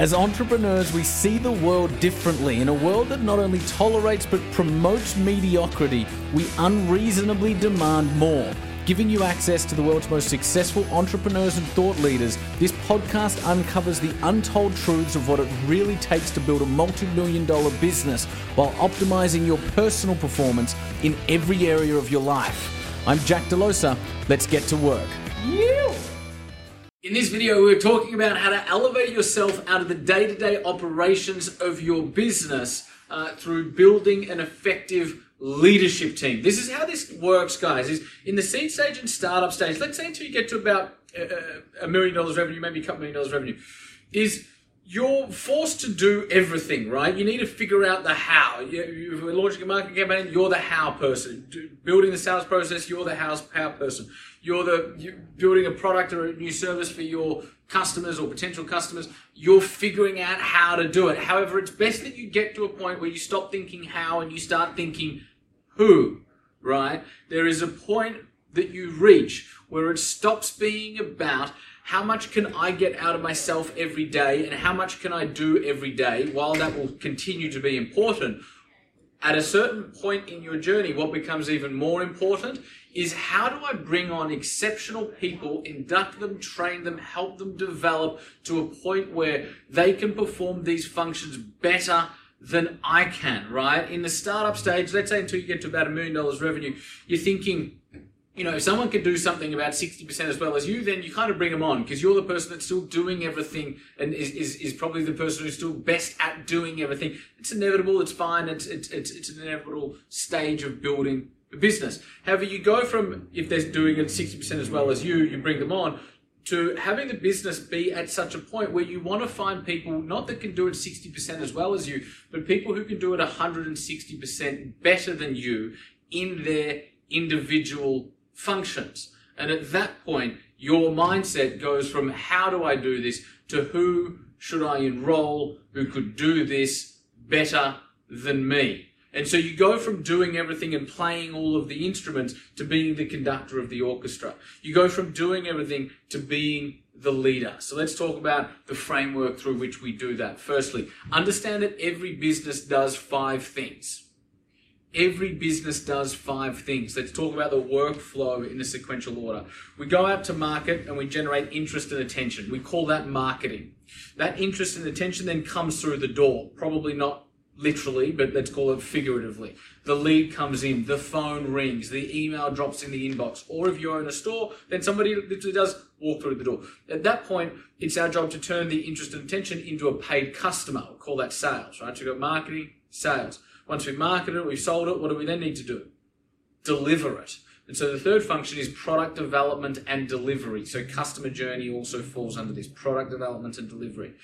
As entrepreneurs, we see the world differently. In a world that not only tolerates but promotes mediocrity, we unreasonably demand more. Giving you access to the world's most successful entrepreneurs and thought leaders, this podcast uncovers the untold truths of what it really takes to build a multi million dollar business while optimizing your personal performance in every area of your life. I'm Jack Delosa. Let's get to work. In this video, we're talking about how to elevate yourself out of the day to day operations of your business uh, through building an effective leadership team. This is how this works, guys. Is in the seed stage and startup stage, let's say until you get to about a million dollars revenue, maybe a couple million dollars revenue, is you're forced to do everything, right? You need to figure out the how. You're launching a marketing campaign, you're the how person. Building the sales process, you're the how, how person you're the you're building a product or a new service for your customers or potential customers, you're figuring out how to do it. However, it's best that you get to a point where you stop thinking how and you start thinking who, right? There is a point that you reach where it stops being about how much can I get out of myself every day and how much can I do every day, while that will continue to be important. At a certain point in your journey, what becomes even more important is how do I bring on exceptional people, induct them, train them, help them develop to a point where they can perform these functions better than I can, right? In the startup stage, let's say until you get to about a million dollars revenue, you're thinking, you know, if someone can do something about 60% as well as you, then you kind of bring them on because you're the person that's still doing everything and is, is, is probably the person who's still best at doing everything. It's inevitable. It's fine. It's, it's, it's, it's an inevitable stage of building a business. However, you go from if they're doing it 60% as well as you, you bring them on, to having the business be at such a point where you want to find people not that can do it 60% as well as you, but people who can do it 160% better than you in their individual functions. And at that point, your mindset goes from how do I do this to who should I enroll who could do this better than me. And so you go from doing everything and playing all of the instruments to being the conductor of the orchestra. You go from doing everything to being the leader. So let's talk about the framework through which we do that. Firstly, understand that every business does five things. Every business does five things. Let's talk about the workflow in a sequential order. We go out to market and we generate interest and attention. We call that marketing. That interest and attention then comes through the door. Probably not literally, but let's call it figuratively. The lead comes in, the phone rings, the email drops in the inbox, or if you own a store, then somebody literally does walk through the door. At that point, it's our job to turn the interest and attention into a paid customer. We'll call that sales, right? So you've got marketing, sales. Once we've marketed it, we've sold it, what do we then need to do? Deliver it. And so the third function is product development and delivery. So customer journey also falls under this product development and delivery.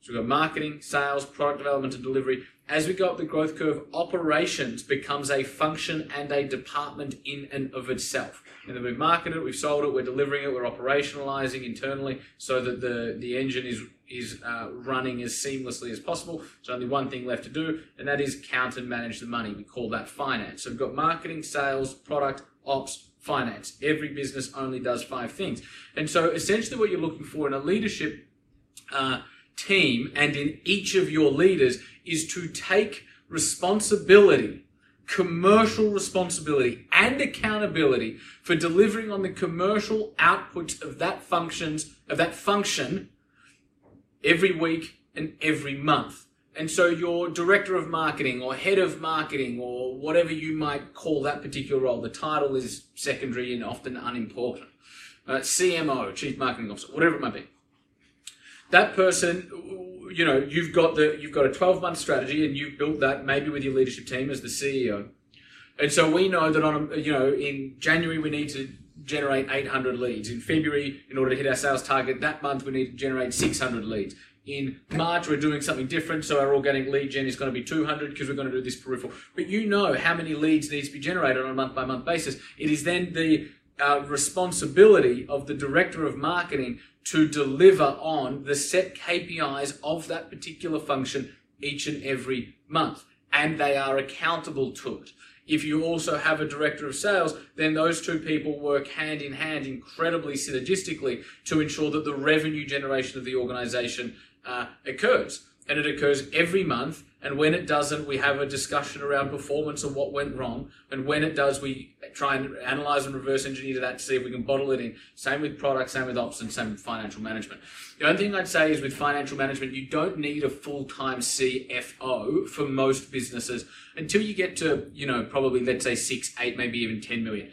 So we've got marketing, sales, product development, and delivery. As we go up the growth curve, operations becomes a function and a department in and of itself. And then we've marketed it, we've sold it, we're delivering it, we're operationalizing internally so that the, the engine is is uh, running as seamlessly as possible. There's only one thing left to do, and that is count and manage the money. We call that finance. So we've got marketing, sales, product, ops, finance. Every business only does five things. And so essentially what you're looking for in a leadership uh, team and in each of your leaders is to take responsibility, commercial responsibility and accountability for delivering on the commercial outputs of that functions, of that function every week and every month. And so your director of marketing or head of marketing or whatever you might call that particular role, the title is secondary and often unimportant. Uh, CMO, Chief Marketing Officer, whatever it might be that person you know you've got the you've got a 12 month strategy and you've built that maybe with your leadership team as the ceo and so we know that on you know in january we need to generate 800 leads in february in order to hit our sales target that month we need to generate 600 leads in March, we're doing something different, so our organic lead gen is going to be 200 because we're going to do this peripheral. But you know how many leads needs to be generated on a month by month basis. It is then the uh, responsibility of the director of marketing to deliver on the set KPIs of that particular function each and every month. And they are accountable to it. If you also have a director of sales, then those two people work hand in hand incredibly synergistically to ensure that the revenue generation of the organization uh, occurs. And it occurs every month. And when it doesn't, we have a discussion around performance and what went wrong. And when it does, we try and analyze and reverse engineer that to see if we can bottle it in. Same with product, same with ops, and same with financial management. The only thing I'd say is with financial management, you don't need a full-time CFO for most businesses until you get to, you know, probably let's say six, eight, maybe even 10 million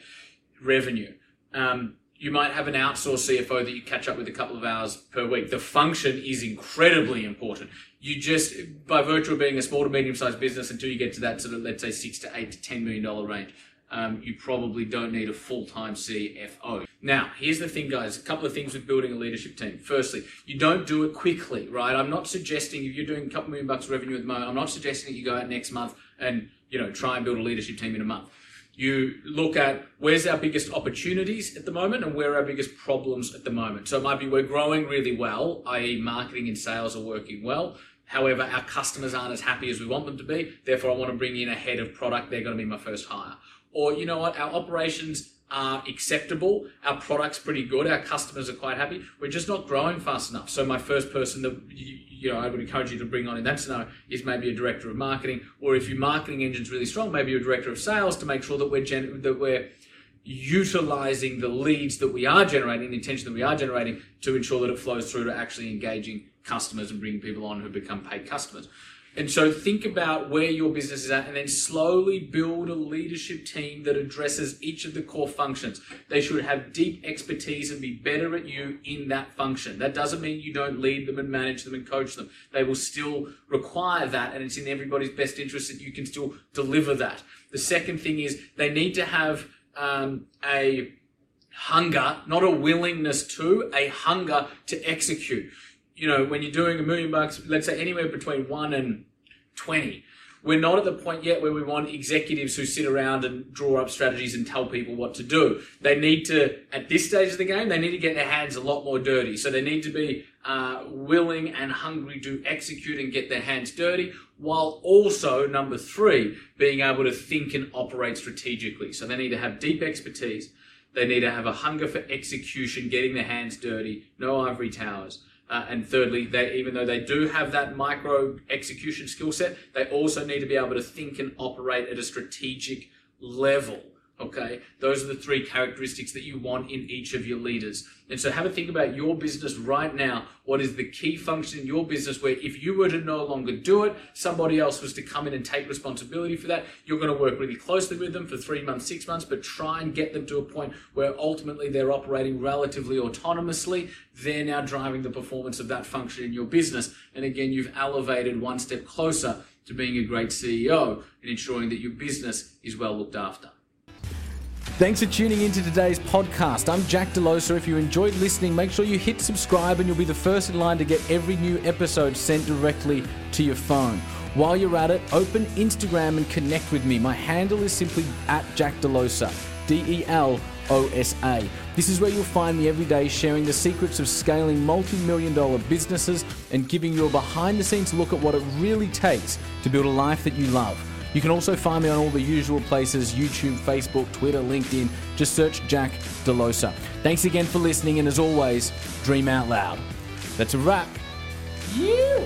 revenue. Um, you might have an outsourced CFO that you catch up with a couple of hours per week. The function is incredibly important. You just, by virtue of being a small to medium sized business, until you get to that sort of, let's say, six to eight to ten million dollar range, um, you probably don't need a full time CFO. Now, here's the thing, guys a couple of things with building a leadership team. Firstly, you don't do it quickly, right? I'm not suggesting if you're doing a couple million bucks revenue at the moment, I'm not suggesting that you go out next month and, you know, try and build a leadership team in a month you look at where's our biggest opportunities at the moment and where are our biggest problems at the moment. So it might be we're growing really well, i.e., marketing and sales are working well. However, our customers aren't as happy as we want them to be. Therefore, I want to bring in a head of product. They're going to be my first hire. Or, you know what, our operations are acceptable. Our product's pretty good. Our customers are quite happy. We're just not growing fast enough. So my first person that you, you know I would encourage you to bring on in that scenario is maybe a director of marketing, or if your marketing engine's really strong, maybe a director of sales to make sure that we're gen- that we're utilizing the leads that we are generating, the intention that we are generating, to ensure that it flows through to actually engaging customers and bringing people on who become paid customers. And so think about where your business is at and then slowly build a leadership team that addresses each of the core functions. They should have deep expertise and be better at you in that function. That doesn't mean you don't lead them and manage them and coach them. They will still require that and it's in everybody's best interest that you can still deliver that. The second thing is they need to have um, a hunger, not a willingness to, a hunger to execute you know, when you're doing a million bucks, let's say anywhere between one and 20, we're not at the point yet where we want executives who sit around and draw up strategies and tell people what to do. They need to, at this stage of the game, they need to get their hands a lot more dirty. So they need to be uh, willing and hungry to execute and get their hands dirty, while also, number three, being able to think and operate strategically. So they need to have deep expertise. They need to have a hunger for execution, getting their hands dirty, no ivory towers. Uh, and thirdly, they, even though they do have that micro execution skill set, they also need to be able to think and operate at a strategic level. Okay, those are the three characteristics that you want in each of your leaders. And so have a think about your business right now. What is the key function in your business where if you were to no longer do it, somebody else was to come in and take responsibility for that, you're going to work really closely with them for three months, six months, but try and get them to a point where ultimately they're operating relatively autonomously. They're now driving the performance of that function in your business. And again, you've elevated one step closer to being a great CEO and ensuring that your business is well looked after. Thanks for tuning into today's podcast. I'm Jack Delosa. If you enjoyed listening, make sure you hit subscribe and you'll be the first in line to get every new episode sent directly to your phone. While you're at it, open Instagram and connect with me. My handle is simply at Jack Delosa, D E L O S A. This is where you'll find me every day sharing the secrets of scaling multi million dollar businesses and giving you a behind the scenes look at what it really takes to build a life that you love. You can also find me on all the usual places YouTube, Facebook, Twitter, LinkedIn. Just search Jack Delosa. Thanks again for listening, and as always, dream out loud. That's a wrap. You.